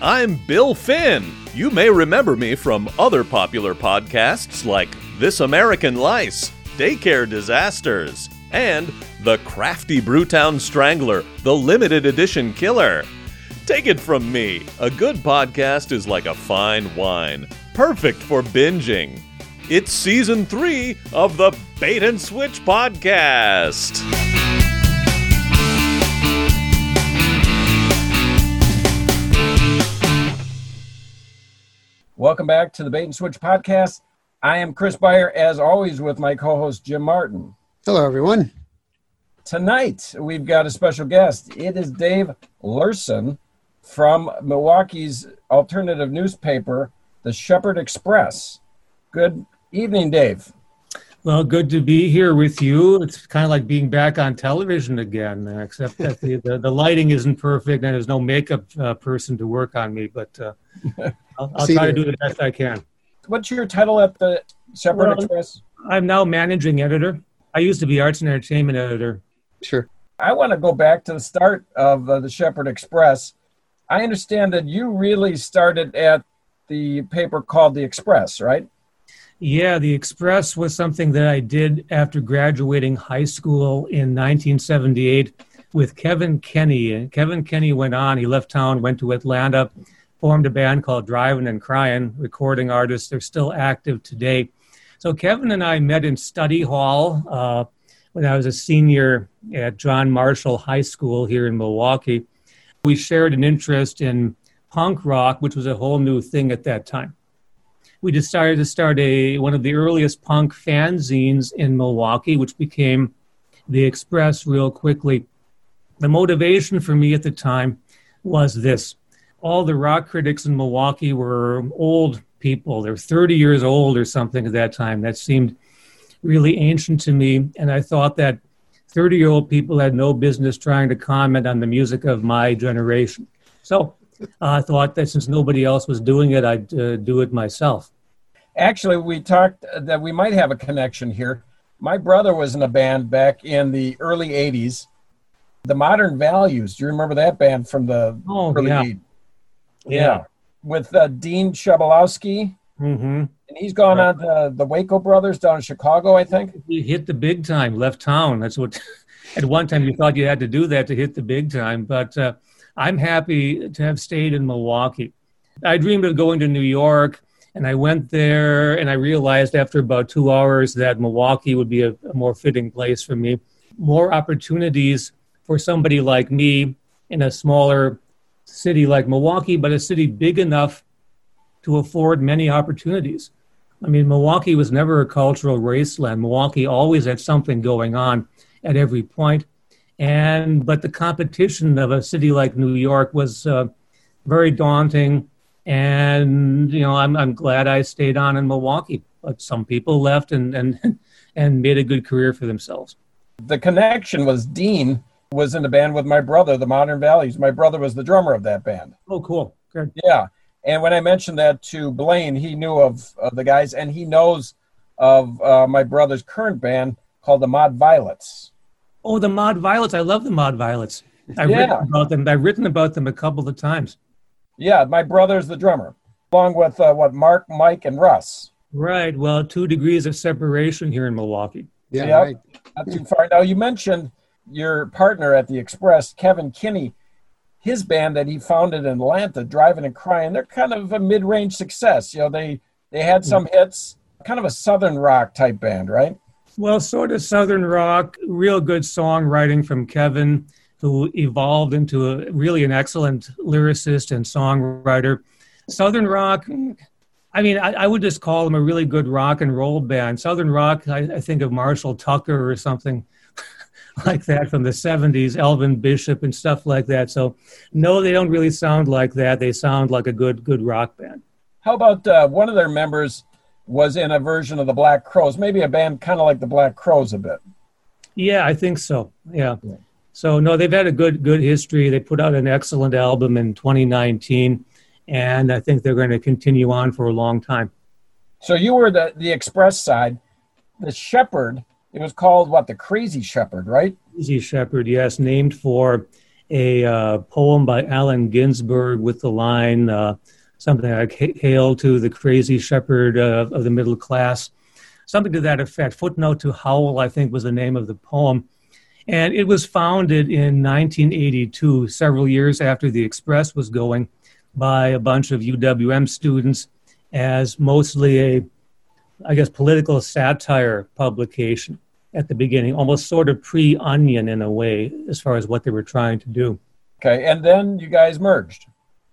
I'm Bill Finn. You may remember me from other popular podcasts like This American Lice, Daycare Disasters, and The Crafty Brewtown Strangler, the limited edition killer. Take it from me, a good podcast is like a fine wine, perfect for binging. It's season three of the Bait and Switch podcast. Welcome back to the Bait and Switch podcast. I am Chris Beyer, as always, with my co host Jim Martin. Hello, everyone. Tonight, we've got a special guest. It is Dave Luhrssen from Milwaukee's alternative newspaper, the Shepherd Express. Good evening, Dave. Well, good to be here with you. It's kind of like being back on television again, uh, except that the, the, the, lighting isn't perfect and there's no makeup uh, person to work on me, but uh, I'll, I'll try to do the best I can. What's your title at the Shepherd well, Express? I'm now managing editor. I used to be arts and entertainment editor. Sure. I want to go back to the start of uh, the Shepherd Express. I understand that you really started at the paper called the Express, right? Yeah, the Express was something that I did after graduating high school in 1978 with Kevin Kinney. And Kevin Kinney went on, he left town, went to Atlanta, formed a band called Drivin' N' Cryin', recording artists. They're still active today. So Kevin and I met in study hall uh, when I was a senior at John Marshall High School here in Milwaukee. We shared an interest in punk rock, which was a whole new thing at that time. We decided to start a one of the earliest punk fanzines in Milwaukee, which became the Express real quickly. The motivation for me at the time was this all the rock critics in Milwaukee were old people. They're 30 years old or something at that time. That seemed really ancient to me. And I thought that 30 year old people had no business trying to comment on the music of my generation. So uh, I thought that since nobody else was doing it, I'd uh, do it myself. Actually, we talked that we might have a connection here. My brother was in a band back in the early 80s. The Modern Values. Do you remember that band from the oh, early yeah. 80s? Yeah. yeah. With uh, Dean Schlabowske. Mm-hmm. And he's gone right. on to the Waco Brothers down in Chicago, I think. He hit the big time, left town. That's what, at one time, you thought you had to do that to hit the big time. But uh, I'm happy to have stayed in Milwaukee. I dreamed of going to New York, and I went there, and I realized after about two hours that Milwaukee would be a, a more fitting place for me. More opportunities for somebody like me in a smaller city like Milwaukee, but a city big enough to afford many opportunities. I mean, Milwaukee was never a cultural wasteland. Milwaukee always had something going on at every point. And but the competition of a city like New York was uh, very daunting. And you know, I'm I'm glad I stayed on in Milwaukee. But some people left and and and made a good career for themselves. The connection was Dean was in a band with my brother, the Modern Values. My brother was the drummer of that band. Oh, cool. Good. Yeah. And when I mentioned that to Blaine, he knew of, of the guys, and he knows of uh, my brother's current band called the Mod Violets. Oh, the Mod Violets! I love the Mod Violets. I've yeah. written about them. I've written about them a couple of times. Yeah, my brother's the drummer, along with uh, what Mark, Mike, and Russ. Right. Well, two degrees of separation here in Milwaukee. Yeah, yep. right. Not too far. Now you mentioned your partner at the Express, Kevin Kinney, his band that he founded in Atlanta, Drivin' N' Cryin', they're kind of a mid-range success. You know, they they had some hits, kind of a southern rock type band, right? Well, sort of southern rock, real good songwriting from Kevin, who evolved into a really an excellent lyricist and songwriter. Southern rock, I mean, I, I, would just call them a really good rock and roll band. Southern rock, I, I think of Marshall Tucker or something like that from the 70s, Elvin Bishop and stuff like that. So, no, they don't really sound like that. They sound like a good, good rock band. How about uh, one of their members was in a version of the Black Crowes, maybe a band kind of like the Black Crowes a bit? Yeah, I think so. Yeah. yeah. So, no, they've had a good, good history. They put out an excellent album in 2019, and I think they're going to continue on for a long time. So, you were the, the Express side. The Shepherd it was called what? The Crazy Shepherd, right? Crazy Shepherd, yes, named for a uh, poem by Allen Ginsberg with the line uh, something like "Hail to the crazy shepherd uh, of the middle class," something to that effect. Footnote to Howl, I think, was the name of the poem. And it was founded in 1982, several years after the Express was going, by a bunch of UWM students as mostly a, I guess, political satire publication at the beginning, almost sort of pre onion in a way, as far as what they were trying to do. Okay, and then you guys merged.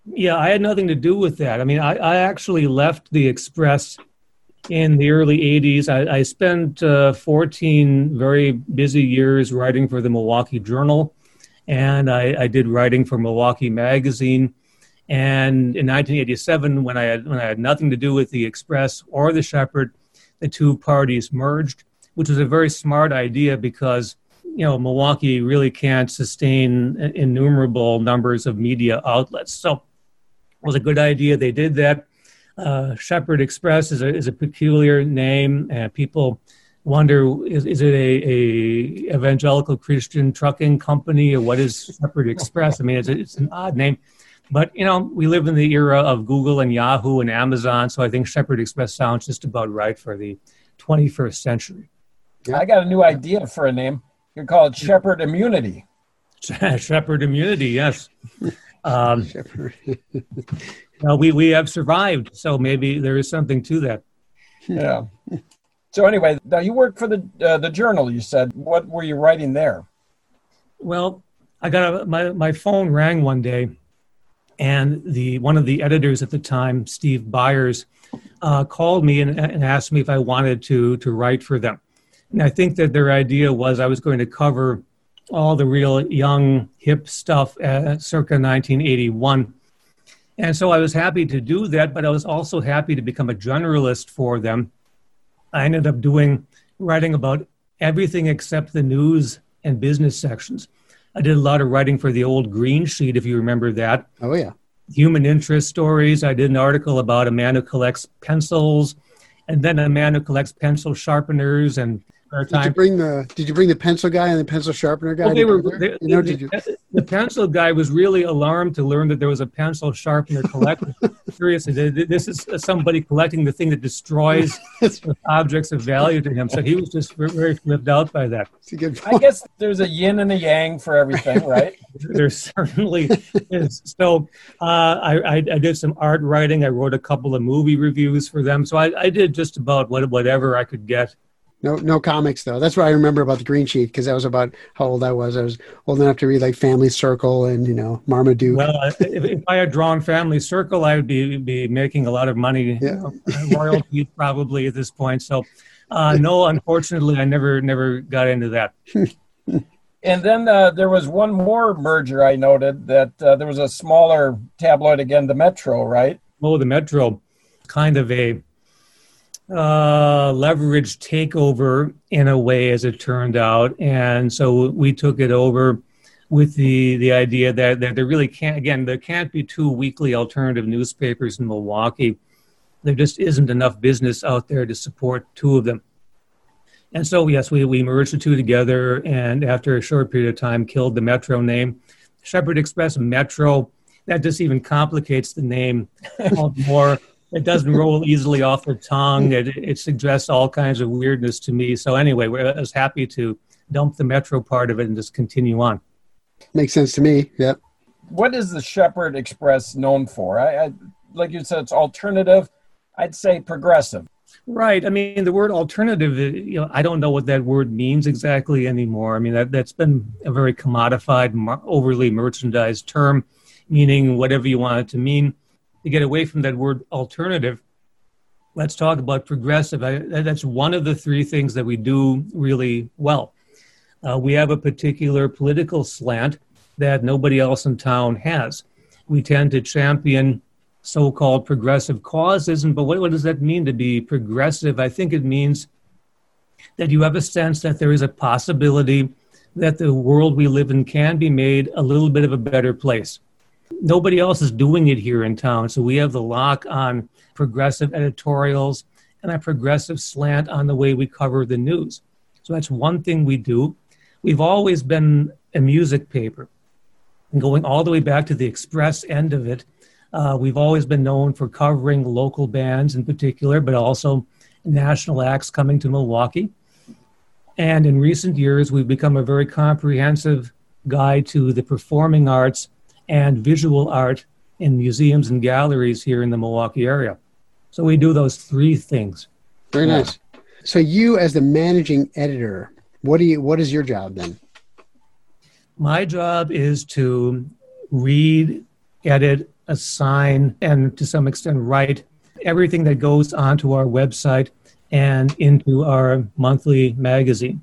Yeah, I had nothing to do with that. I mean, I, I actually left the Express in the early 80s. I, I spent uh, 14 very busy years writing for the Milwaukee Journal, and I, I, did writing for Milwaukee Magazine. And in 1987, when I had when I had nothing to do with the Express or the Shepherd, the two parties merged, which was a very smart idea because you know Milwaukee really can't sustain innumerable numbers of media outlets. So it was a good idea. They did that uh, Shepherd Express is a, is a peculiar name, and people wonder is, is it a, a evangelical Christian trucking company or what is Shepherd Express? I mean, it's, a, it's an odd name, but you know, we live in the era of Google and Yahoo and Amazon, so I think Shepherd Express sounds just about right for the 21st century. I got a new idea for a name. You call it Shepherd Immunity. Shepherd Immunity, yes. Um, well, we, we have survived, so maybe there is something to that. Yeah. So anyway, now you work for the uh, the journal. You said what were you writing there? Well, I got a, my my phone rang one day, and the one of the editors at the time, Steve Byers, uh, called me and, and asked me if I wanted to to write for them. And I think that their idea was I was going to cover all the real young hip stuff uh, circa 1981 and so I was happy to do that, but I was also happy to become a generalist for them. I ended up doing writing about everything except the news and business sections. I did a lot of writing for the old Green Sheet, if you remember that. Oh, yeah. Human interest stories. I did an article about a man who collects pencils, and then a man who collects pencil sharpeners and did you bring the Did you bring the pencil guy and the pencil sharpener guy? Well, they were, they, you know, did you? The pencil guy was really alarmed to learn that there was a pencil sharpener collector. Seriously, this is somebody collecting the thing that destroys objects of value to him. So he was just very flipped out by that. I guess there's a yin and a yang for everything, right? there certainly is. So uh, I, I, I, did some art writing. I wrote a couple of movie reviews for them. So I, I did just about what, whatever I could get no, no comics though. That's what I remember about the Green Sheet because that was about how old I was. I was old enough to read like Family Circle and you know Marmaduke. Well, if, if I had drawn Family Circle, I would be be making a lot of money, yeah. you know, royalties probably at this point. So, uh, no, unfortunately, I never never got into that. and then uh, there was one more merger I noted that uh, there was a smaller tabloid again, the Metro, right? Oh, the Metro, kind of a uh, leveraged takeover in a way, as it turned out, and so we took it over with the the idea that, that there really can't again there can't be two weekly alternative newspapers in Milwaukee. There just isn't enough business out there to support two of them. And so yes, we, we merged the two together and after a short period of time killed the Metro name. Shepherd Express Metro, that just even complicates the name more it doesn't roll easily off the tongue. It, it suggests all kinds of weirdness to me. So anyway, we're as happy to dump the metro part of it and just continue on. Makes sense to me. Yep. What is the Shepherd Express known for? I, I like you said, it's alternative. I'd say progressive. Right. I mean, the word alternative, uh, you know, I don't know what that word means exactly anymore. I mean, that, that's been a very commodified, overly merchandised term, meaning whatever you want it to mean to get away from that word alternative, let's talk about progressive. I, that's one of the three things that we do really well. Uh, we have a particular political slant that nobody else in town has. We tend to champion so called progressive causes. And, but what, what does that mean to be progressive? I think it means that you have a sense that there is a possibility that the world we live in can be made a little bit of a better place nobody else is doing it here in town. So we have the lock on progressive editorials and a progressive slant on the way we cover the news. So that's one thing we do. We've always been a music paper. And going all the way back to the express end of it, uh, we've always been known for covering local bands in particular, but also national acts coming to Milwaukee. And in recent years, we've become a very comprehensive guide to the performing arts and visual art in museums and galleries here in the Milwaukee area. So we do those three things. Very nice. So you, as the managing editor, what do you? What is your job then? My job is to read, edit, assign, and to some extent write everything that goes onto our website and into our monthly magazine.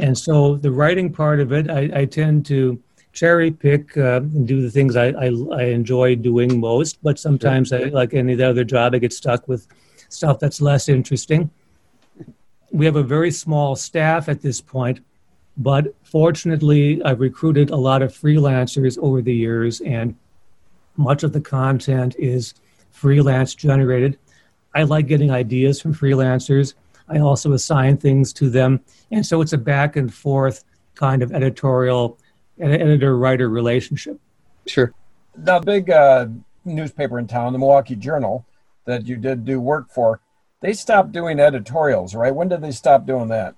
And so the writing part of it, I, I tend to cherry pick uh, and do the things I, I, I, enjoy doing most. But sometimes, I, like any other job, I get stuck with stuff that's less interesting. We have a very small staff at this point, but fortunately, I've recruited a lot of freelancers over the years, and much of the content is freelance generated. I like getting ideas from freelancers. I also assign things to them. And so it's a back and forth kind of editorial editor writer relationship. Sure. The big uh, newspaper in town, the Milwaukee Journal, that you did do work for, they stopped doing editorials, right? When did they stop doing that?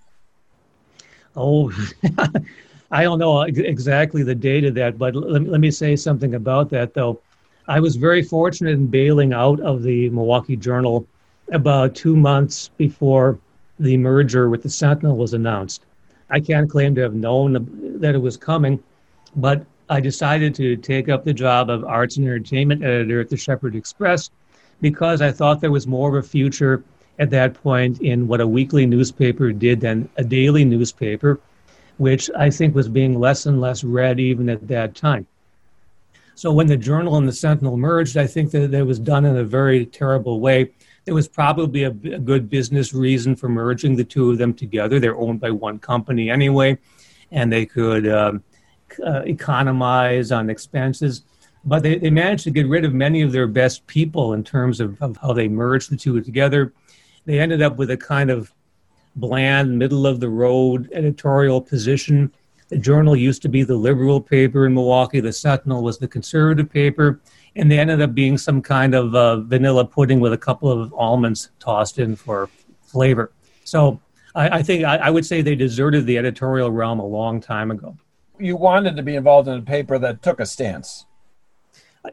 Oh, I don't know exactly the date of that, but let, let me say something about that, though. I was very fortunate in bailing out of the Milwaukee Journal about two months before the merger with the Sentinel was announced. I can't claim to have known that it was coming, but I decided to take up the job of arts and entertainment editor at the Shepherd Express because I thought there was more of a future at that point in what a weekly newspaper did than a daily newspaper, which I think was being less and less read even at that time. So when the Journal and the Sentinel merged, I think that it was done in a very terrible way. There was probably a, a good business reason for merging the two of them together. They're owned by one company anyway, and they could um, uh, economize on expenses. But they, they managed to get rid of many of their best people in terms of, of how they merged the two together. They ended up with a kind of bland, middle of the road editorial position the Journal used to be the liberal paper in Milwaukee. The Sentinel was the conservative paper. And they ended up being some kind of uh, vanilla pudding with a couple of almonds tossed in for flavor. So I, I think I, I would say they deserted the editorial realm a long time ago. You wanted to be involved in a paper that took a stance.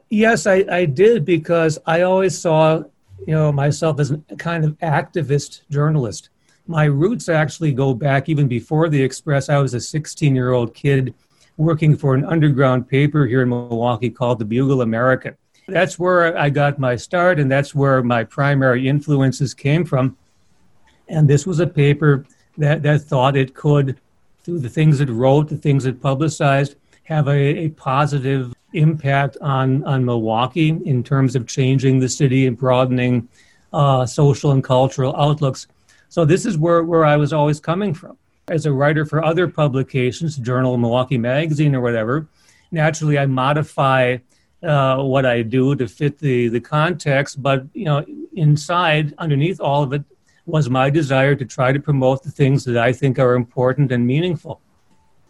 Yes, I, I did because I always saw you know myself as a kind of activist journalist my roots actually go back even before the Express. I was a 16 year old kid working for an underground paper here in Milwaukee called the Bugle American. That's where I got my start, and that's where my primary influences came from. And this was a paper that, that thought it could, the things it wrote, the things it publicized, have a, a positive impact on, on Milwaukee in terms of changing the city and broadening uh, social and cultural outlooks. So this is where, where I was always coming from. As a writer for other publications, Journal, Milwaukee Magazine, or whatever, naturally I modify uh, what I do to fit the, the context. But, you know, inside, underneath all of it, was my desire to try to promote the things that I think are important and meaningful.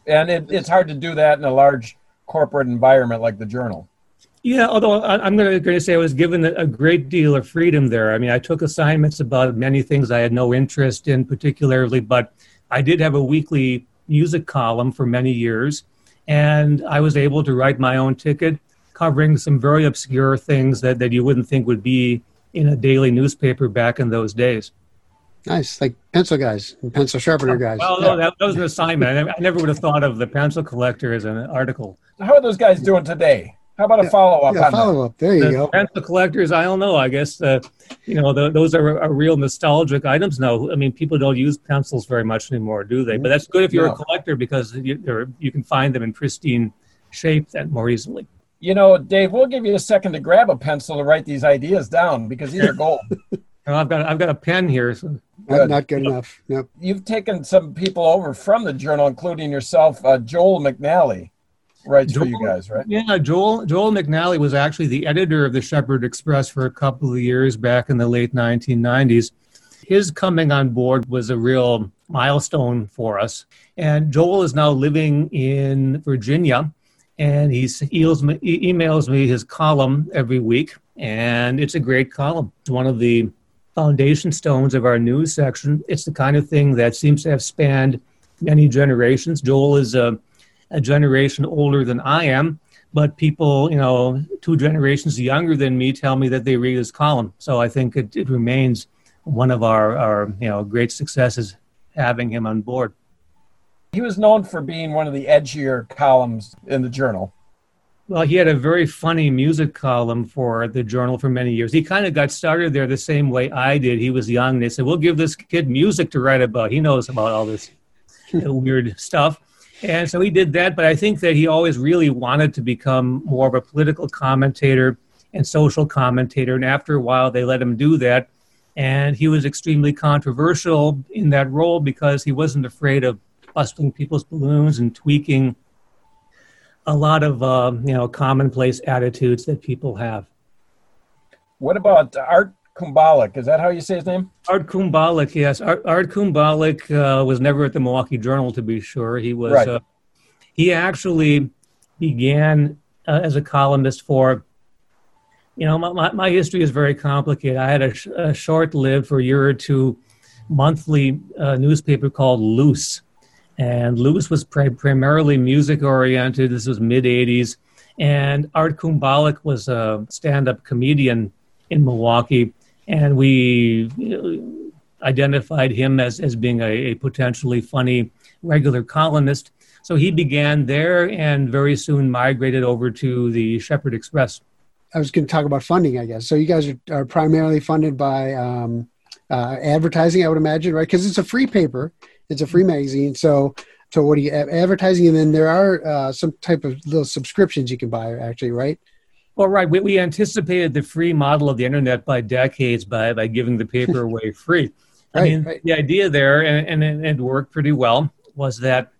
And it, it's hard to do that in a large corporate environment like the Journal. Yeah, although I'm going to say I was given a great deal of freedom there. I mean, I took assignments about many things I had no interest in particularly, but I did have a weekly music column for many years, and I was able to write my own ticket covering some very obscure things that, that you wouldn't think would be in a daily newspaper back in those days. Nice, like pencil guys, pencil sharpener guys. Well, no, that, that was an assignment. I never would have thought of the pencil collector as an article. How are those guys doing today? How about a follow up? Yeah, follow up. There you the go. Pencil collectors, I don't know. I guess uh, you know the, those are, are, real nostalgic items now. I mean, people don't use pencils very much anymore, do they? But that's good if you're no. a collector because you, you can find them in pristine shape then more easily. You know, Dave, we'll give you a second to grab a pencil to write these ideas down because these are gold. I've got I've got a pen here. So. Not, not, good enough. Nope. You've taken some people over from the journal, including yourself, uh, Joel McNally writes Joel, for you guys, right? Yeah, Joel Joel McNally was actually the editor of the Shepherd Express for a couple of years back in the late 1990s. His coming on board was a real milestone for us. And Joel is now living in Virginia, and he emails me, emails me his column every week, and it's a great column. It's one of the foundation stones of our news section. It's the kind of thing that seems to have spanned many generations. Joel is a, a generation older than I am, but people, you know, two generations younger than me tell me that they read his column. So I think it, it remains one of our, our, you know, great successes having him on board. He was known for being one of the edgier columns in the journal. Well, he had a very funny music column for the journal for many years. He kind of got started there the same way I did. He was young. They said, "We'll give this kid music to write about. He knows about all this weird stuff." And so he did that. But I think that he always really wanted to become more of a political commentator and social commentator. And after a while, they let him do that. And he was extremely controversial in that role because he wasn't afraid of busting people's balloons and tweaking a lot of uh, you know commonplace attitudes that people have. What about Art Kumbalek? Is that how you say his name? Art Kumbalek, yes. Art, Art Kumbalek uh, was never at the Milwaukee Journal, to be sure. He was. Right. Uh, he actually began uh, as a columnist for. You know, my, my history is very complicated. I had a, sh- a short-lived, for a year or two, monthly uh, newspaper called Loose, and Lewis was pri- primarily music oriented. This was mid 80s. And Art Kumbalek was a stand up comedian in Milwaukee. And we identified him as, as being a, a potentially funny regular columnist. So he began there and very soon migrated over to the Shepherd Express. I was going to talk about funding, I guess. So you guys are, are primarily funded by um, uh, advertising, I would imagine, right? Because it's a free paper, it's a free magazine. So, so what do you advertising? And then there are uh, some type of little subscriptions you can buy, actually, right? Well, right. We, we anticipated the free model of the internet by decades by by giving the paper away free. I Right, mean, right. the idea there, and, and it, it worked pretty well, was that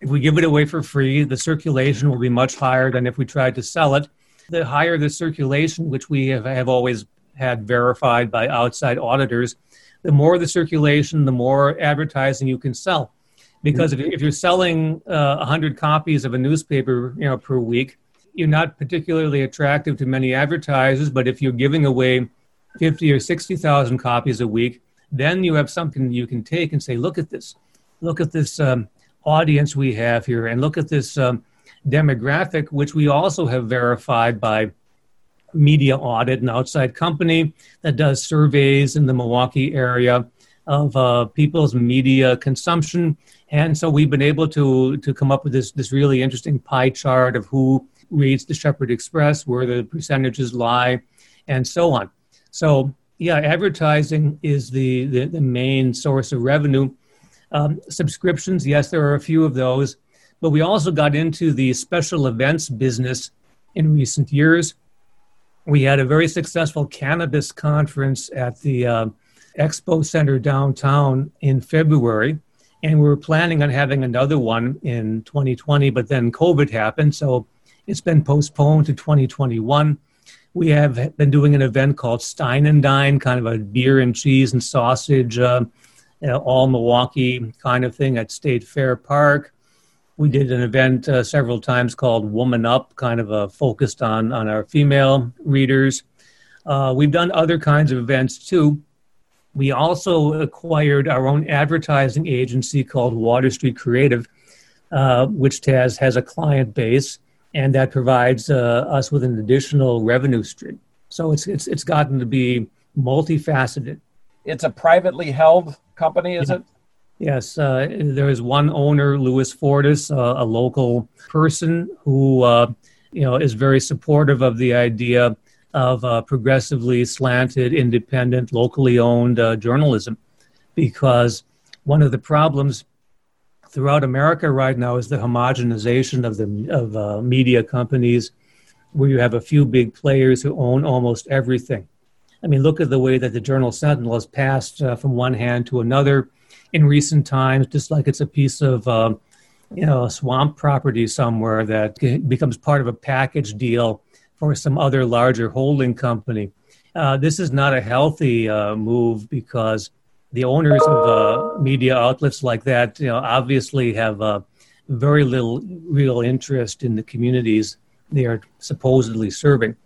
if we give it away for free, the circulation will be much higher than if we tried to sell it. The higher the circulation, which we have, have always had verified by outside auditors, the more the circulation, the more advertising you can sell. Because if, if you're selling uh, 100 copies of a newspaper you know, per week, you're not particularly attractive to many advertisers. But if you're giving away 50 or 60,000 copies a week, then you have something you can take and say, look at this. Look at this um, audience we have here, and look at this um, demographic, which we also have verified by media audit, an outside company that does surveys in the Milwaukee area of uh, people's media consumption. And so we've been able to to come up with this this really interesting pie chart of who reads the Shepherd Express, where the percentages lie, and so on. So yeah, advertising is the the, the main source of revenue. Um, subscriptions, yes, there are a few of those, but we also got into the special events business in recent years. We had a very successful cannabis conference at the uh, Expo Center downtown in February, and we were planning on having another one in 2020, but then COVID happened, so it's been postponed to 2021. We have been doing an event called Stein and Dine, kind of a beer and cheese and sausage, uh, you know, all Milwaukee kind of thing at State Fair Park. We did an event uh, several times called Woman Up, kind of uh, focused on on our female readers. Uh, we've done other kinds of events too. We also acquired our own advertising agency called Water Street Creative, uh, which has has a client base and that provides uh, us with an additional revenue stream. So it's it's it's gotten to be multifaceted. It's a privately held company, is it? Yes, uh, there is one owner, Louis Fortis, uh, a local person who uh, you know is very supportive of the idea of uh, progressively slanted, independent, locally owned uh, journalism, because one of the problems throughout America right now is the homogenization of the of uh, media companies, where you have a few big players who own almost everything. I mean, look at the way that the Journal Sentinel has passed from one hand to another in recent times, just like it's a piece of, uh, you know, swamp property somewhere that becomes part of a package deal for some other larger holding company. Uh, this is not a healthy uh, move because the owners of uh, media outlets like that, you know, obviously have uh, very little real interest in the communities they are supposedly serving.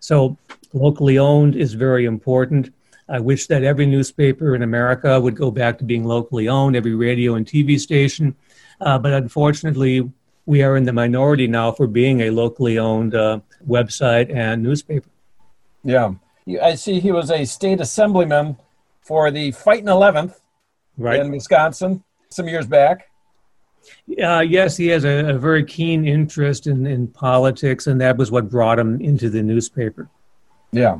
So, locally owned is very important. I wish that every newspaper in America would go back to being locally owned, every radio and TV station. Uh, but unfortunately, we are in the minority now for being a locally owned uh, website and newspaper. Yeah. I see he was a state assemblyman for the Fighting 11th right. in Wisconsin some years back. Uh, yes, he has a, a, very keen interest in, in politics, and that was what brought him into the newspaper. Yeah.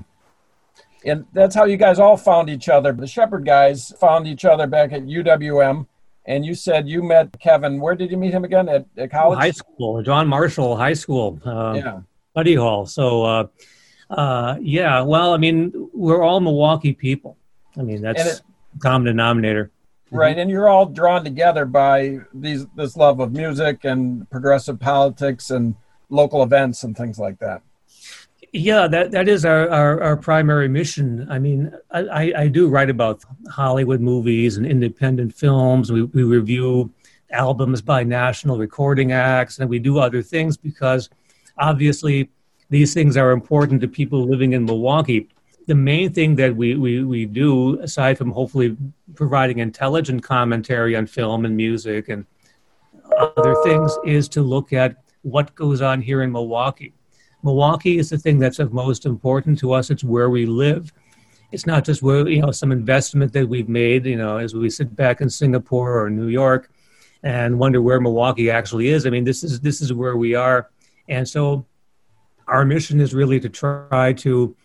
And that's how you guys all found each other. The Shepherd guys found each other back at UWM. And you said you met Kevin. Where did you meet him again? At, at college? High school, John Marshall High School. Uh, yeah. Buddy Hall. So, uh, uh, yeah, well, I mean, we're all Milwaukee people. I mean, that's it, common denominator. Right, and you're all drawn together by these this love of music and progressive politics and local events and things like that. Yeah, that, that is our, our, our primary mission. I mean, I, I do write about Hollywood movies and independent films. We, we review albums by national recording acts, and we do other things because obviously these things are important to people living in Milwaukee. The main thing that we, we, we do, aside from hopefully providing intelligent commentary on film and music and other things, is to look at what goes on here in Milwaukee. Milwaukee is the thing that's of most important to us. It's where we live. It's not just where you know some investment that we've made. You know, as we sit back in Singapore or New York and wonder where Milwaukee actually is. I mean, this is this is where we are, and so our mission is really to try to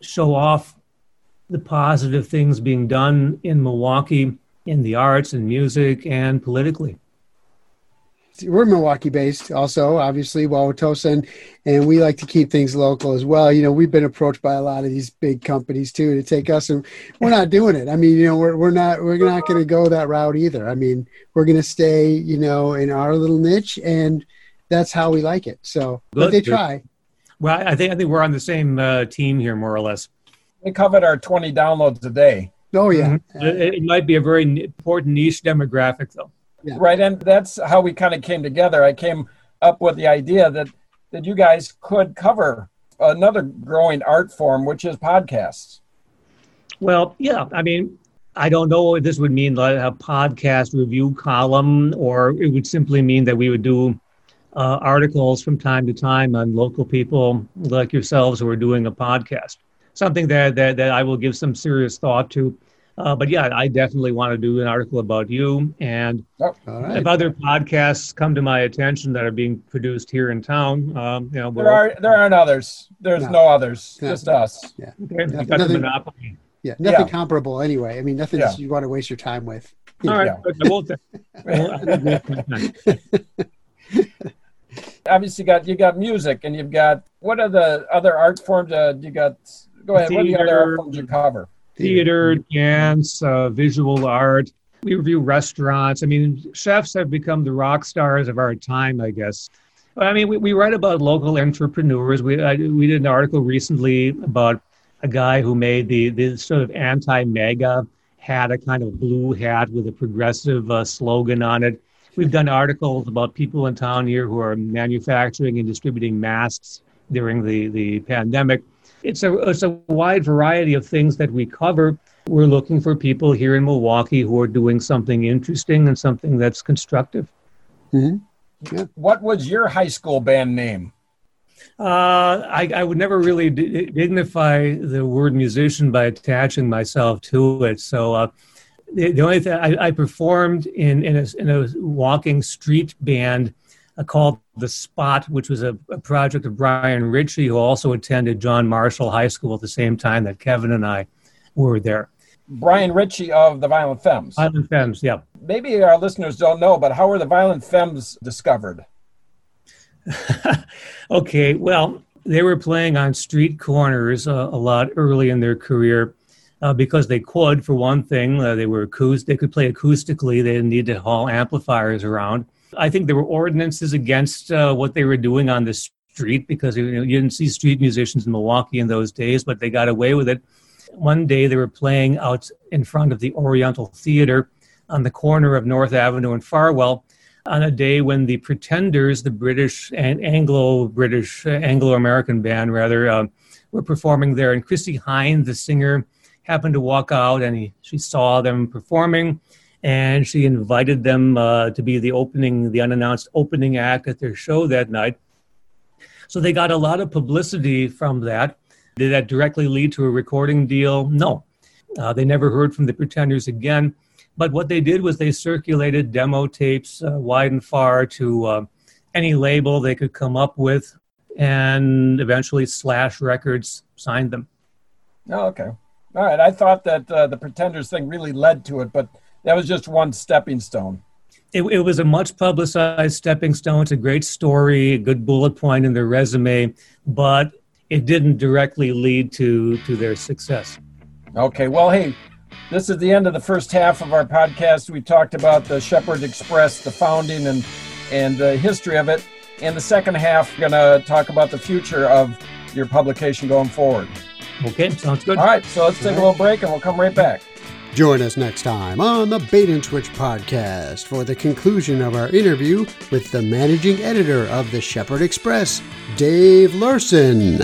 show off the positive things being done in Milwaukee in the arts and music and politically. We're Milwaukee based, also, obviously, Wauwatosa, and, and we like to keep things local as well. You know, we've been approached by a lot of these big companies too to take us, and we're not doing it. I mean, you know, we're, we're not we're not going to go that route either. I mean, we're going to stay, you know, in our little niche, and that's how we like it. So, Good. but they try. Well, I think I think we're on the same uh, team here, more or less. We covered our 20 downloads a day. Oh yeah, mm-hmm. it, it, might be a very important niche demographic, though. Yeah. Right, and that's how we kind of came together. I came up with the idea that that you guys could cover another growing art form, which is podcasts. Well, yeah, I mean, I don't know if this would mean like a podcast review column, or it would simply mean that we would do uh, articles from time to time on local people like yourselves who are doing a podcast. Something that, that, that I will give some serious thought to. Uh, but yeah, I definitely want to do an article about you. And oh, right. if other podcasts come to my attention that are being produced here in town, um, you know, there are there aren't others. There's no, no others, no. just us. Yeah, okay. nothing, got monopoly. Yeah, nothing yeah. comparable anyway. I mean, nothing yeah. you want to waste your time with. All right, yeah. obviously you got you got music and you've got what are the other art forms uh, you got go ahead theater, what are the other art forms you cover theater dance uh, visual art. We review restaurants. I mean chefs have become the rock stars of our time i guess. I mean we, we write about local entrepreneurs. We, I, we did an article recently about a guy who made the, the sort of anti MAGA hat a kind of blue hat with a progressive uh, slogan on it. We've done articles about people in town here who are manufacturing and distributing masks during the, the pandemic. It's a, it's a wide variety of things that we cover. We're looking for people here in Milwaukee who are doing something interesting and something that's constructive. Mm-hmm. Yeah. What was your high school band name? Uh, I, I, would never really d- dignify the word musician by attaching myself to it. So uh, the, the only thing I, I, performed in in a, in a walking street band called the Spot, which was a, a, project of Brian Ritchie, who also attended John Marshall High School at the same time that Kevin and I were there. Brian Ritchie of the Violent Femmes. Violent Femmes, yeah. Maybe our listeners don't know, but how were the Violent Femmes discovered? okay, well, they were playing on street corners uh, a lot early in their career uh, because they could, for one thing, uh, they were acoustic, they could play acoustically. They didn't need to haul amplifiers around. I think there were ordinances against uh, what they were doing on the street because you, know, you didn't see street musicians in Milwaukee in those days, but they got away with it. One day they were playing out in front of the Oriental Theater on the corner of North Avenue and Farwell. on a day when the Pretenders, the British and Anglo-British, uh, Anglo-American band rather, uh, were performing there, and Chrissie Hynde, the singer, happened to walk out, and he, she saw them performing, and she invited them uh, to be the opening, the unannounced opening act at their show that night. So they got a lot of publicity from that. Did that directly lead to a recording deal? No. Uh, they never heard from the Pretenders again. But what they did was they circulated demo tapes uh, wide and far to uh, any label they could come up with, and eventually Slash Records signed them. Oh, okay. All right. I thought that uh, the Pretenders thing really led to it, but that was just one stepping stone. It, it, was a much publicized stepping stone. It's a great story, a good bullet point in their resume, but it didn't directly lead to to their success. Okay. Well, hey, this is the end of the first half of our podcast. We talked about the Shepherd Express, the founding and and the history of it. In the second half, we're going to talk about the future of your publication going forward. Okay, sounds good. All right, so let's take a little break and we'll come right back. Join us next time on the Bait and Switch podcast for the conclusion of our interview with the managing editor of the Shepherd Express, Dave Larson.